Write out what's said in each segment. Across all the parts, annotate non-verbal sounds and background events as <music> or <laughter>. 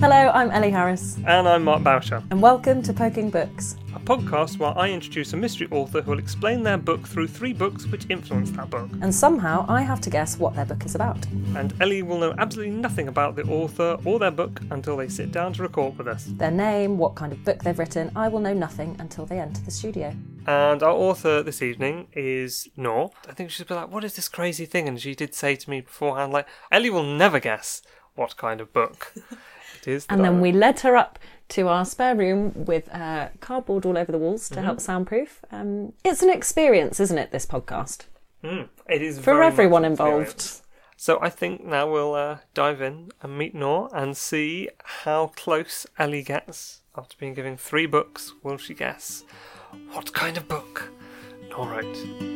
Hello, I'm Ellie Harris, And I'm Mark Boucher, and welcome to Poking Books. a podcast where I introduce a mystery author who will explain their book through three books which influenced that book. And somehow I have to guess what their book is about. And Ellie will know absolutely nothing about the author or their book until they sit down to record with us. Their name, what kind of book they've written, I will know nothing until they enter the studio. And our author this evening is Noo. I think she'll be like, What is this crazy thing? And she did say to me beforehand, like, Ellie will never guess what kind of book <laughs> it is. that And then we led her up to our spare room with uh, cardboard all over the walls to help soundproof. Um, it's an experience, isn't it, this podcast? Mm, it is For very everyone involved. So I think now we'll uh, dive in and meet Noo and see how close Ellie gets after being given three books. Will she guess what kind of book Noo wrote?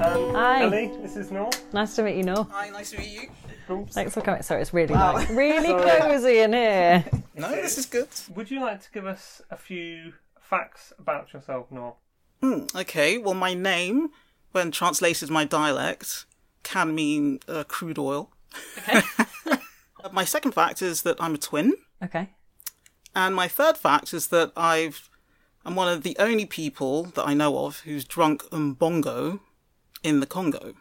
Um, Hi. Ellie, this is Noo. Nice to meet you, Noel. Hi, nice to meet you. Oops. Thanks for coming. Sorry, it's really Wow. like, really <laughs> Sorry. cozy in here. No, this is good. Would you like to give us a few facts about yourself, Noo? Hmm, okay, well, my name, when translated my dialect, can mean uh, crude oil. Okay. <laughs> my second fact is that I'm a twin. Okay. And my third fact is that I've I'm one of the only people that I know of who's drunk umbongo in the Congo.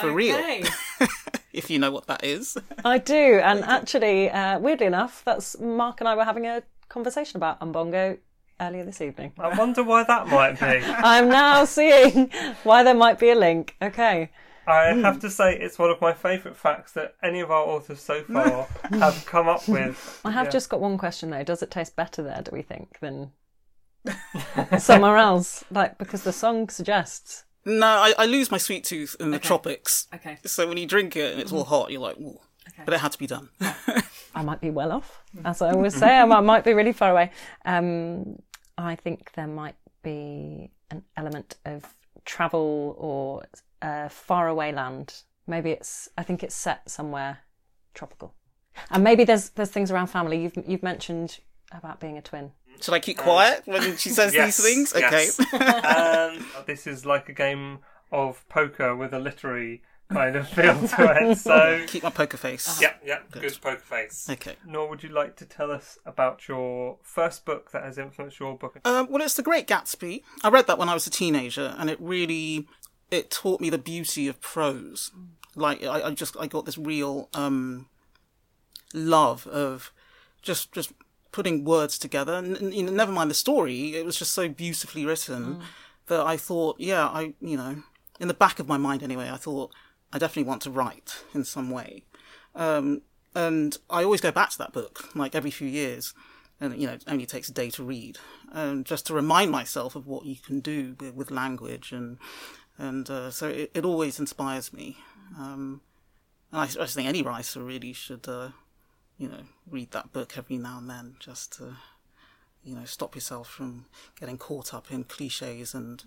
For real. <laughs> If you know what that is. I do, <laughs> and actually, uh, weirdly enough, that's Mark and I were having a conversation about Umbongo earlier this evening. I wonder why that might be. <laughs> I'm now seeing why there might be a link. Okay. I have to say, it's one of my favourite facts that any of our authors so far have come up with. I have Yeah. just got one question though. Does it taste better there, do we think, than somewhere else? Like, because the song suggests. No, I, I lose my sweet tooth in the tropics. Okay. So when you drink it and it's all hot, you're like, ooh. But it had to be done. <laughs> I might be well off, as I always say. I might, might be really far away. Um, I think there might be an element of travel or uh, far away land. Maybe it's. I think it's set somewhere tropical, and maybe there's there's things around family. You've you've mentioned about being a twin. Should I keep quiet when she says Yes, these things? Okay. yes. <laughs> and <laughs> this is like a game of poker with a literary kind of feel to it. So, <laughs> keep my poker face. yeah, yeah, good poker face. Okay. Noo would you like to tell us about your first book that has influenced your book? Um, well, it's The Great Gatsby. I read that when I was a teenager, and it really it taught me the beauty of prose. Like I, I just I got this real um, love of just just putting words together, and, you know, never mind the story. It was just so beautifully written that I thought, yeah, I you know, in the back of my mind anyway, I thought I definitely want to write in some way. Um, and I always go back to that book, like every few years. And, you know, it only takes a day to read. Um, just to remind myself of what you can do with, with language. And, and, uh, so it, it always inspires me. Um, and I, I just think any writer really should, uh, you know, read that book every now and then just to, you know, stop yourself from getting caught up in cliches and,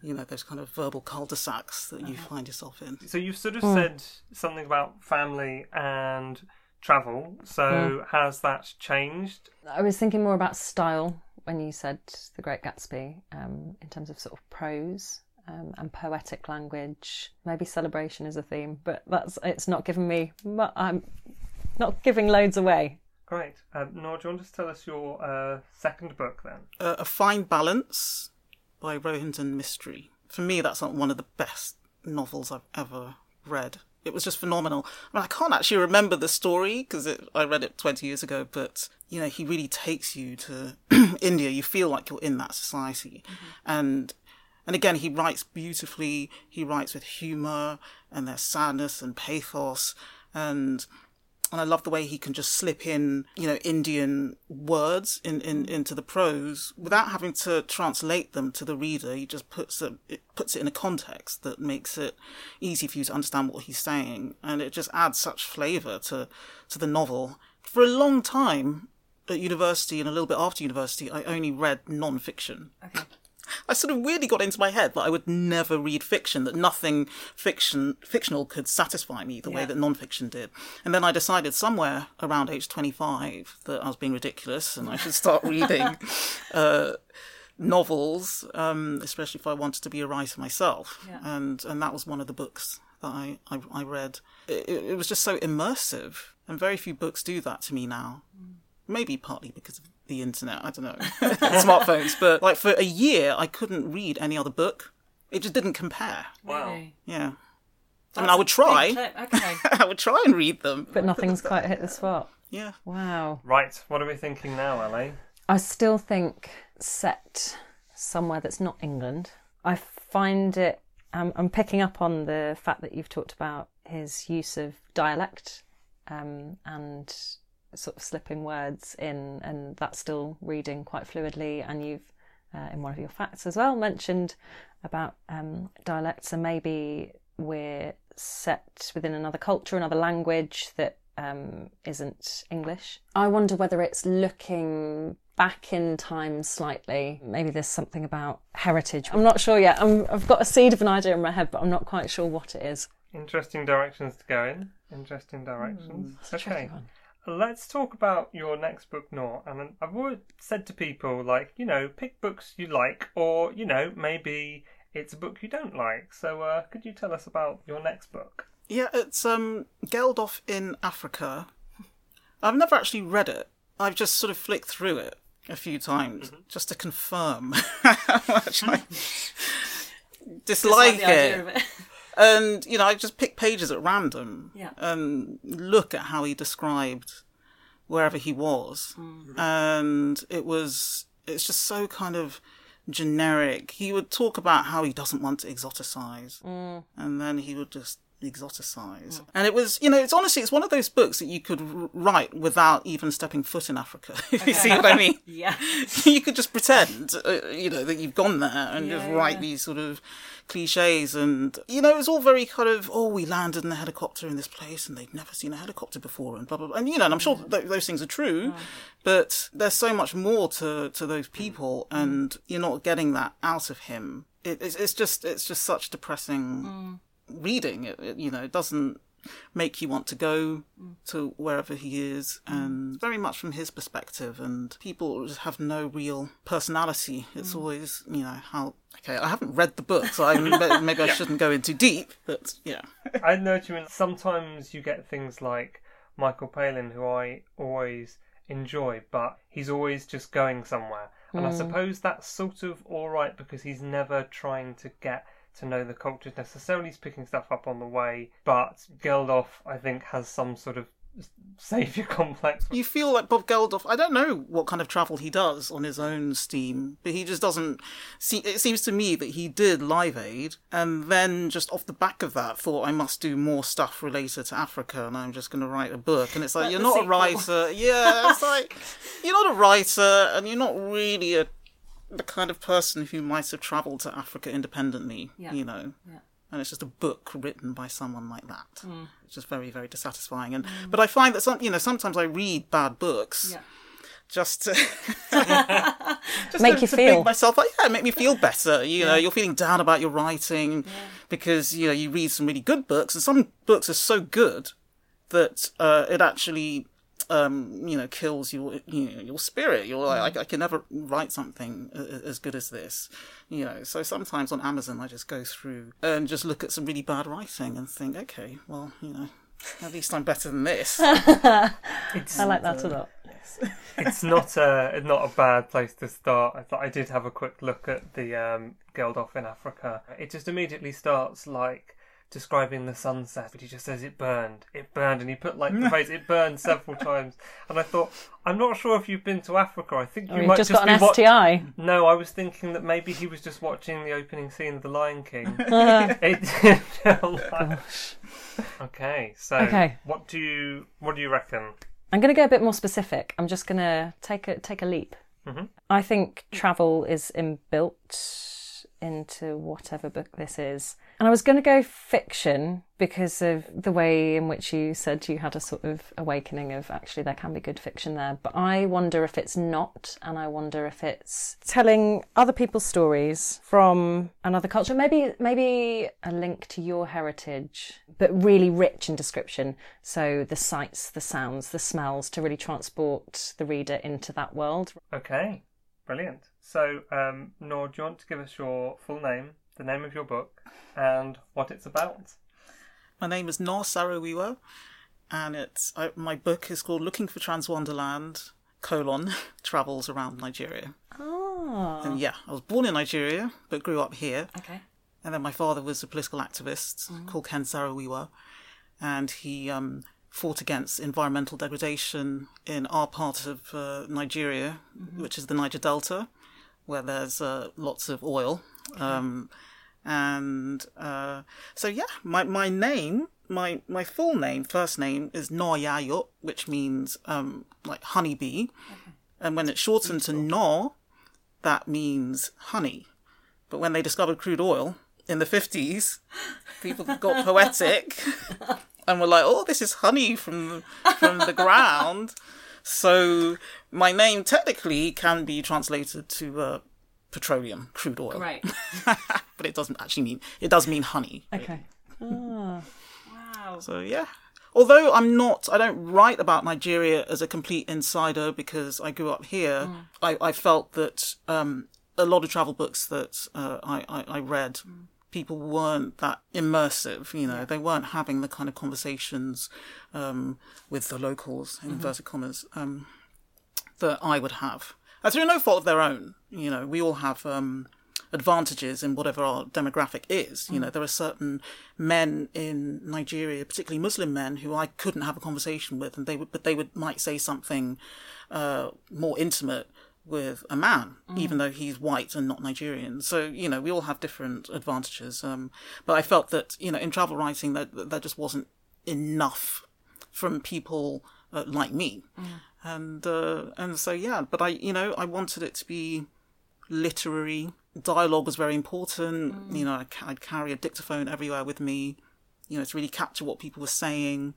you know, those kind of verbal cul-de-sacs that you find yourself in. So you've sort of said something about family and travel. So has that changed? I was thinking more about style when you said The Great Gatsby, um, in terms of sort of prose. Um, and poetic language, maybe celebration is a theme, but that's it's not given me. I'm not giving loads away. Great. Um, Noo, do you want to tell us your uh, second book then? uh, A Fine Balance by Rohinton Mistry. For me, that's not one of the best novels I've ever read. It was just phenomenal. I mean, I can't actually remember the story because I read it 20 years ago, but you know, he really takes you to <clears throat> India. You feel like you're in that society. And and again, he writes beautifully. He writes with humor, and there's sadness and pathos, and and I love the way he can just slip in, you know, Indian words in, in into the prose without having to translate them to the reader. He just puts it, it puts it in a context that makes it easy for you to understand what he's saying, and it just adds such flavour to to the novel. For a long time at university and a little bit after university, I only read non-fiction. I sort of weirdly got into my head that I would never read fiction, that nothing fiction fictional could satisfy me the way that non-fiction did. And then I decided somewhere around age 25 that I was being ridiculous and I should start reading <laughs> uh, novels, um, especially if I wanted to be a writer myself. And and that was one of the books that I, I, I read. It, it was just so immersive, and very few books do that to me now. Maybe partly because of the internet, I don't know, <laughs> smartphones. But like for a year, I couldn't read any other book. It just didn't compare. Wow. Really? Yeah. I mean, I would try. <laughs> Okay. I would try and read them. But nothing's quite hit the spot. Yeah. Wow. Right, what are we thinking now, Ellie? I still think set somewhere that's not England. I find it. Um, I'm picking up on the fact that you've talked about his use of dialect um, and sort of slipping words in, and that's still reading quite fluidly. And you've, uh, in one of your facts as well, mentioned about um, dialects, and maybe we're set within another culture, another language that um, isn't English. I wonder whether it's looking back in time slightly. Maybe there's something about heritage. I'm not sure yet. I'm, I've got a seed of an idea in my head, but I'm not quite sure what it is. Interesting directions to go in. Interesting directions. It's a tricky okay. One. Let's talk about your next book, Noo. And I've always said to people, like, you know, pick books you like, or, you know, maybe it's a book you don't like. So, uh, could you tell us about your next book? Yeah, it's um Geldof in Africa. I've never actually read it. I've just sort of flicked through it a few times just to confirm <laughs> how much I <laughs> dislike Like the idea it. of it. And you know, I just pick pages at random Yeah. and look at how he described wherever he was, mm. and it was it's just so kind of generic. He would talk about how he doesn't want to exoticize, mm. and then he would just exoticize. Mm. And it was, you know, it's honestly, it's one of those books that you could write without even stepping foot in Africa. <laughs> If you see what I mean? <laughs> Yeah. you could just pretend, uh, you know, that you've gone there and just write yeah. these sort of cliches. And, you know, it was all very kind of, oh, we landed in the helicopter in this place and they'd never seen a helicopter before and blah, blah, blah. And, you know, and I'm sure mm. th- those things are true, mm. but there's so much more to, to those people and you're not getting that out of him. It, it's, it's just, it's just such depressing reading. It, it, you know, it doesn't make you want to go to wherever he is and mm. very much from his perspective and people have no real personality it's mm. always you know how okay i haven't read the book so I, <laughs> maybe i shouldn't go in too deep but yeah <laughs> I know what you mean. Sometimes you get things like Michael Palin, who I always enjoy, but he's always just going somewhere. And I mm. suppose that's sort of alright because he's never trying to get to know the cultures necessarily. He's picking stuff up on the way. But Geldof, I think, has some sort of savior <laughs> complex. you feel like bob geldof i don't know what kind of travel he does on his own steam but he just doesn't see it seems to me that he did live aid and then just off the back of that thought i must do more stuff related to africa and i'm just going to write a book and it's like you're not a writer yeah it's like <laughs> you're not a writer and you're not really a the kind of person who might have traveled to africa independently Yeah. you know Yeah. and it's just a book written by someone like that. Mm. It's just very, very dissatisfying. And but I find that some, you know, sometimes I read bad books Yeah. just to <laughs> <laughs> just Make to, you to feel. myself like yeah, make me feel better. You know, you're feeling down about your writing because you know you read some really good books, and some books are so good that uh, it actually. Um, you know, kills your you know, your spirit. You're like, I, I can never write something as good as this. You know, so sometimes on Amazon I just go through and just look at some really bad writing and think, okay, well, you know, at least I'm better than this. <laughs> It's, I like that a lot. it's not a not a bad place to start. I thought I did have a quick look at the um, Geldof in Africa. It just immediately starts like describing the sunset, but he just says it burned, it burned, and he put like the <laughs> phrase "it burned" several times. And I thought, I'm not sure if you've been to Africa. I think oh, you Or you've might just got be an wa- STI. No, I was thinking that maybe he was just watching the opening scene of The Lion King. <laughs> <laughs> it didn't Okay, so Okay. what do you what do you reckon? I'm going to go a bit more specific. I'm just going to take a take a leap. Mm-hmm. I think travel is inbuilt into whatever book this is. And I was going to go fiction because of the way in which you said you had a sort of awakening of actually there can be good fiction there. But I wonder if it's not, and I wonder if it's telling other people's stories from another culture. Maybe maybe a link to your heritage, but really rich in description. So the sights, the sounds, the smells to really transport the reader into that world. Okay, brilliant. So, um, Noo, do you want to give us your full name, the name of your book, and what it's about? My name is Noo Saro-Wiwa, and it's I, my book is called Looking for Transwonderland: colon <laughs> travels around Nigeria. Oh. And yeah, I was born in Nigeria but grew up here. Okay. And then my father was a political activist called Ken Saro-Wiwa, and he um, fought against environmental degradation in our part of uh, Nigeria, which is the Niger Delta, where there's uh, lots of oil. Um, and uh, so, yeah, my, my name, my, my full name, first name is Noyayot, which means um, like honeybee. And when it's shortened to No, that means honey. But when they discovered crude oil in the 50s, people got <laughs> poetic and were like, oh, this is honey from, from the ground. So my name technically can be translated to uh, petroleum, crude oil. Right. <laughs> but it doesn't actually mean, it does mean honey. Okay. Oh. Wow. So yeah. Although I'm not, I don't write about Nigeria as a complete insider because I grew up here. I, I felt that um, a lot of travel books that uh, I, I, I read, people weren't that immersive. You know, they weren't having the kind of conversations um, with the locals, in inverted commas, um, that I would have. Uh, through no fault of their own. You know, we all have um, advantages in whatever our demographic is. You know, there are certain men in Nigeria, particularly Muslim men, who I couldn't have a conversation with, and they would, but they would might say something uh, more intimate with a man, even though he's white and not Nigerian. So you know, we all have different advantages. Um, but I felt that you know, in travel writing, that that just wasn't enough from people uh, like me. And uh, and so yeah, but I you know I wanted it to be literary. Dialogue was very important. You know, I'd carry a dictaphone everywhere with me. You know, to really capture what people were saying.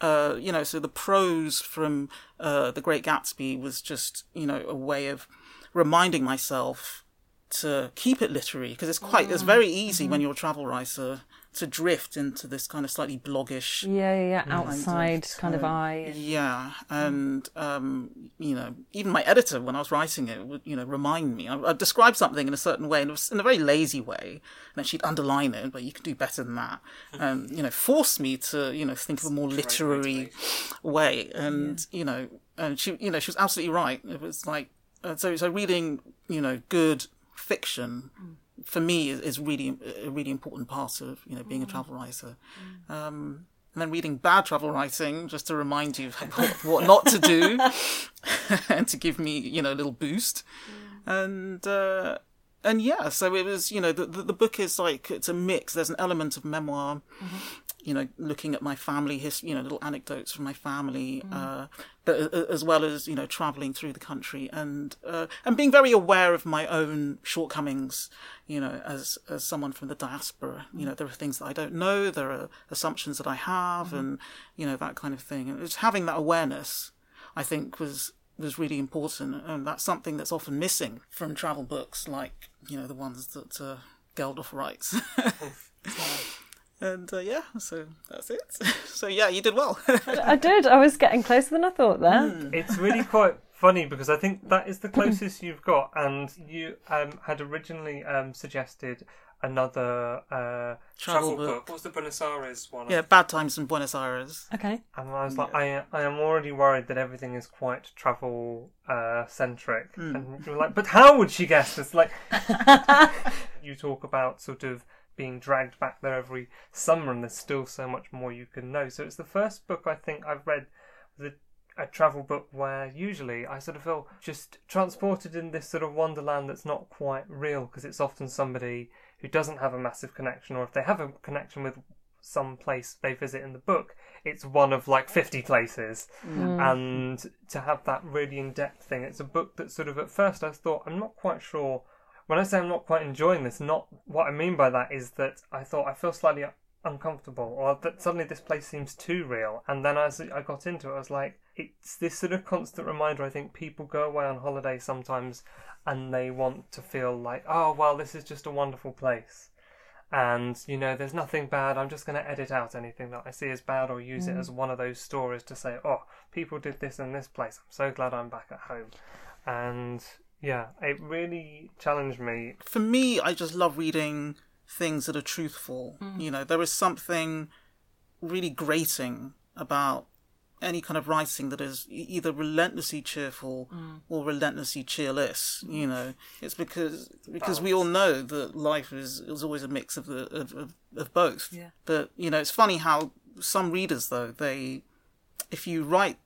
Uh, you know, so the prose from uh, The Great Gatsby was just you know a way of reminding myself to keep it literary because it's quite it's very easy when you're a travel writer to drift into this kind of slightly bloggish Yeah, yeah, yeah. Outside kind of eye. and- yeah, and um, you know, even my editor, when I was writing it, would you know remind me. I, I'd describe something in a certain way, and it was in a very lazy way, and then she'd underline it. But you can do better than that, <laughs> and you know, force me to you know think of a more literary way. And you know, and she, you know, she was absolutely right. It was like uh, so. So reading, you know, good fiction. For me, is, is really a really important part of you know being a travel writer. Um, and then reading bad travel writing just to remind you what, what not to do <laughs> <laughs> and to give me you know a little boost. And uh and yeah so it was you know the, the the book is like it's a mix. There's an element of memoir you know looking at my family history you know little anecdotes from my family uh but as well as you know traveling through the country and uh and being very aware of my own shortcomings you know as as someone from the diaspora. You know there are things that i don't know there are assumptions that i have and you know that kind of thing. And it's having that awareness i think was was really important. And that's something that's often missing from travel books like you know the ones that uh, Geldof writes <laughs> and uh, yeah so that's it <laughs> so yeah you did well I did. I was getting closer than I thought there. Hmm. It's really quite funny because I think that is the closest you've got, and you um, had originally um, suggested another uh, travel, book. book. What was the Buenos Aires one? yeah bad times in Buenos Aires Okay. And I was like, I, I am already worried that everything is quite travel uh, centric. And you were like, but how would she guess this? Like, <laughs> you talk about sort of being dragged back there every summer, and there's still so much more you can know. So it's the first book I think I've read the a travel book where usually I sort of feel just transported in this sort of wonderland that's not quite real because it's often somebody who doesn't have a massive connection, or if they have a connection with some place they visit in the book, it's one of like 50 places. Mm. Mm. And to have that really in depth thing, it's a book that sort of at first I thought, I'm not quite sure. When I say I'm not quite enjoying this, not what I mean by that is that I thought I feel slightly uncomfortable or that suddenly this place seems too real. And then as I got into it, I was like, it's this sort of constant reminder. I think people go away on holiday sometimes and they want to feel like, oh, well, this is just a wonderful place and you know there's nothing bad i'm just going to edit out anything that i see as bad or use it mm. as one of those stories to say oh people did this in this place i'm so glad i'm back at home and yeah it really challenged me for me, I just love reading things that are truthful. Mm-hmm. You know, there is something really grating about any kind of writing that is either relentlessly cheerful mm. or relentlessly cheerless. You mm. know, it's because because we all know that life is is always a mix of the of, of, of both. Yeah. But you know, it's funny how some readers though they, if you write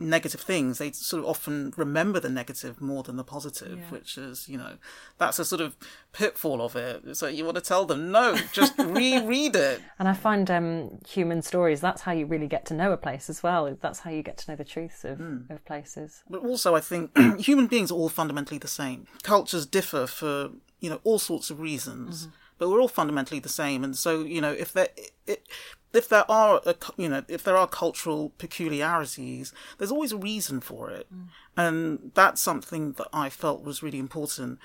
negative things, they sort of often remember the negative more than the positive, Yeah. which is, you know, that's a sort of pitfall of it. So you want to tell them, no, just <laughs> reread it. And I find um, human stories, that's how you really get to know a place as well. That's how you get to know the truths of, of places. But also, I think <clears throat> human beings are all fundamentally the same. Cultures differ for, you know, all sorts of reasons, but we're all fundamentally the same. And so, you know, if there, it, if there are, a, you know, if there are cultural peculiarities, there's always a reason for it. Mm. And that's something that I felt was really important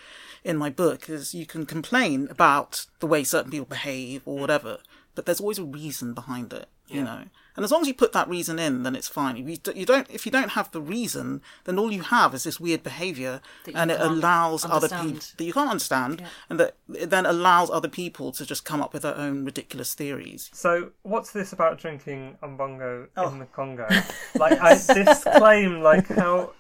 in my book is you can complain about the way certain people behave or mm. whatever, but there's always a reason behind it, you know. And as long as you put that reason in, then it's fine. If you, d- you don't, if you don't have the reason, then all you have is this weird behavior, and it can't allows other people that you can't understand, and that it then allows other people to just come up with their own ridiculous theories. So, what's this about drinking umbongo Oh. in the Congo? <laughs> Like, I, this claim, like how.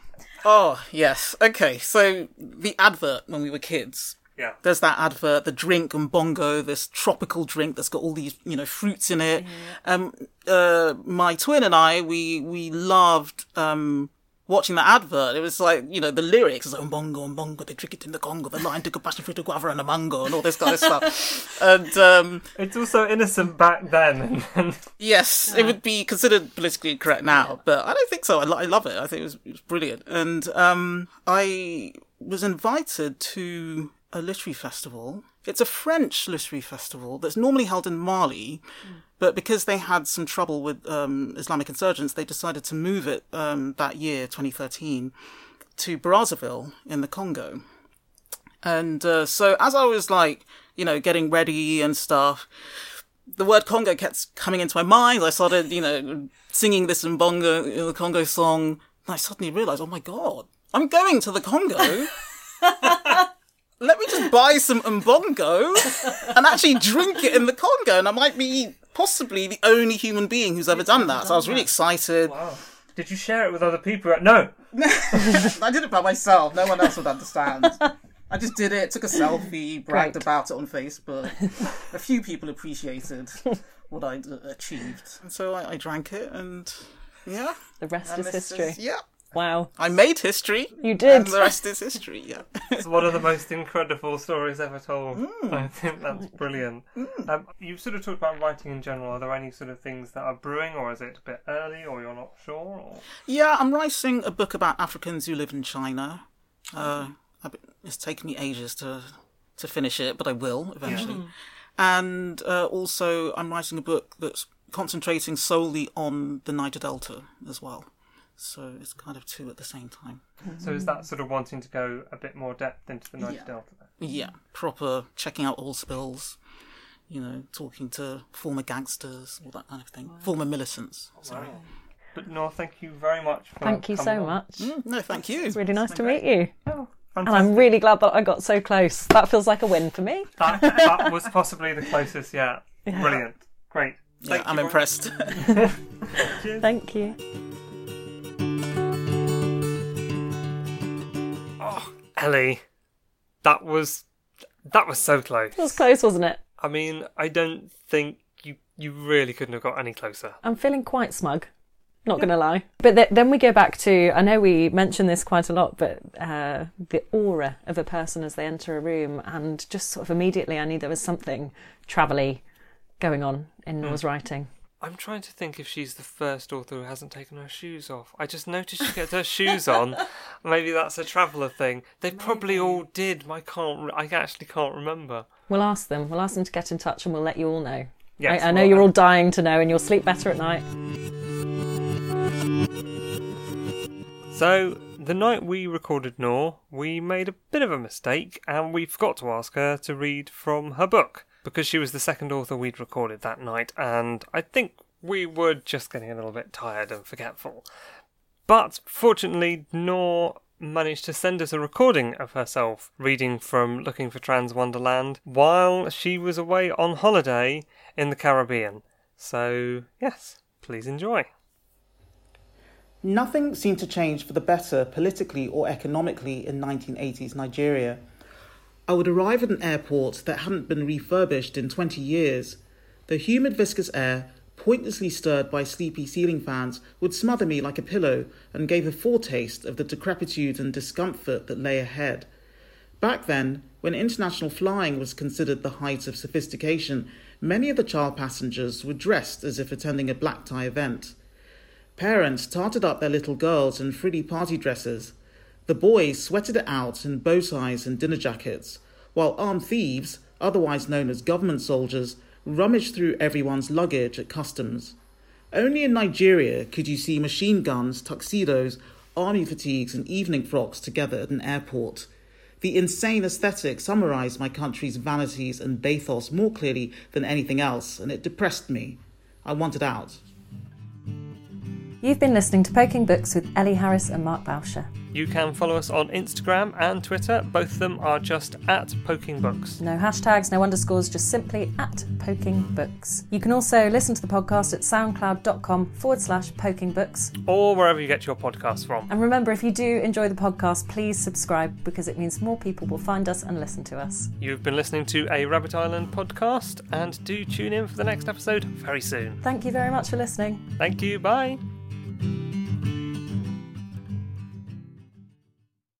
Oh yes, okay. So the advert when we were kids, Yeah. there's that advert, the drink and bongo, this tropical drink that's got all these, you know, fruits in it. Um, uh, my twin and I, we, we loved, um, watching that advert. It was like, you know, the lyrics, it's like, bongo and bongo, they drink it in the Congo, the lion took a passion fruit, a guava and a mango, and all this kind of stuff. <laughs> And, um, It's also innocent back then. And, and Yes, it would be considered politically correct now, but I don't think so. I, lo- I love it. I think it was, it was brilliant. And um, I was invited to a literary festival. It's a French literary festival that's normally held in Mali, but because they had some trouble with um, Islamic insurgents, they decided to move it um, that year, 2013, to Brazzaville in the Congo. And uh, so as I was like, you know, getting ready and stuff, the word Congo kept coming into my mind. I started, you know, singing this Mbongo, you know, the Congo song. And I suddenly realized, oh my God, I'm going to the Congo. <laughs> Let me just buy some Mbongo and actually drink it in the Congo. And I might be possibly the only human being who's ever done that. So I was really excited. wow. Did you share it with other people? No. <laughs> I did it by myself. No one else would understand. I just did it, took a selfie, bragged Great. about it on Facebook. a few people appreciated what I'd uh, achieved. And so I, I drank it, and yeah. The rest And is history. is- yeah. Wow. I made history. You did. And the rest is history, yeah. <laughs> It's one of the most incredible stories ever told. Mm. I think that's brilliant. Um, you've sort of talked about writing in general. Are there any sort of things that are brewing, or is it a bit early, or you're not sure? Or... yeah, I'm writing a book about Africans who live in China. Uh, it's taken me ages to to finish it, but I will eventually. And uh, also, I'm writing a book that's concentrating solely on the Niger Delta as well. So it's kind of two at the same time. So is that sort of wanting to go a bit more depth into the Niger Yeah. Delta? Yeah, proper checking out all spills. You know, talking to former gangsters, all that kind of thing. Former militants. Sorry. But no, thank you very much. For Thank you so on. much. Mm, no, thank you. It's really nice to meet you. Oh, And. I'm really glad that I got so close. That feels like a win for me. that, that was possibly the closest. Yeah, <laughs> brilliant, great. Yeah, Thank I'm you impressed. <laughs> Thank you. Ellie, that was that was so close. It was close, wasn't it? I mean, I don't think you you really couldn't have got any closer. I'm feeling quite smug. Not going to lie. But th- then we go back to I know we mention this quite a lot, but uh, the aura of a person as they enter a room, and just sort of immediately I knew there was something travelly going on in Nora's writing. I'm trying to think if she's the first author who hasn't taken her shoes off. I just noticed she gets her shoes on. <laughs> Maybe that's a traveller thing. They probably all did. I can't. re- I actually can't remember. We'll ask them. We'll ask them to get in touch, and we'll let you all know. Yes, I, I know well, you're all dying to know, and you'll sleep better at night. So, the night we recorded Noo, we made a bit of a mistake and we forgot to ask her to read from her book because she was the second author we'd recorded that night, and I think we were just getting a little bit tired and forgetful. But fortunately, Noo managed to send us a recording of herself reading from Looking for Transwonderland while she was away on holiday in the Caribbean. So, yes, please enjoy. Nothing seemed to change for the better politically or economically in 1980s Nigeria. I would arrive at an airport that hadn't been refurbished in 20 years. The humid, viscous air, pointlessly stirred by sleepy ceiling fans, would smother me like a pillow and gave a foretaste of the decrepitude and discomfort that lay ahead. Back then, when international flying was considered the height of sophistication, many of the child passengers were dressed as if attending a black tie event. Parents tarted up their little girls in frilly party dresses. The boys sweated it out in bow ties and dinner jackets, while armed thieves, otherwise known as government soldiers, rummaged through everyone's luggage at customs. Only in Nigeria could you see machine guns, tuxedos, army fatigues, and evening frocks together at an airport. The insane aesthetic summarized my country's vanities and bathos more clearly than anything else, and it depressed me. I wanted out. You've been listening to Poking Books with Ellie Harris and Mark Bauscher. You can follow us on Instagram and Twitter. Both of them are just at Poking Books. No hashtags, no underscores, just simply at Poking Books. You can also listen to the podcast at soundcloud.com forward slash poking books. Or wherever you get your podcasts from. And remember, if you do enjoy the podcast, please subscribe because it means more people will find us and listen to us. You've been listening to a Rabbit Island podcast, and do tune in for the next episode very soon. Thank you very much for listening. Thank you. Bye.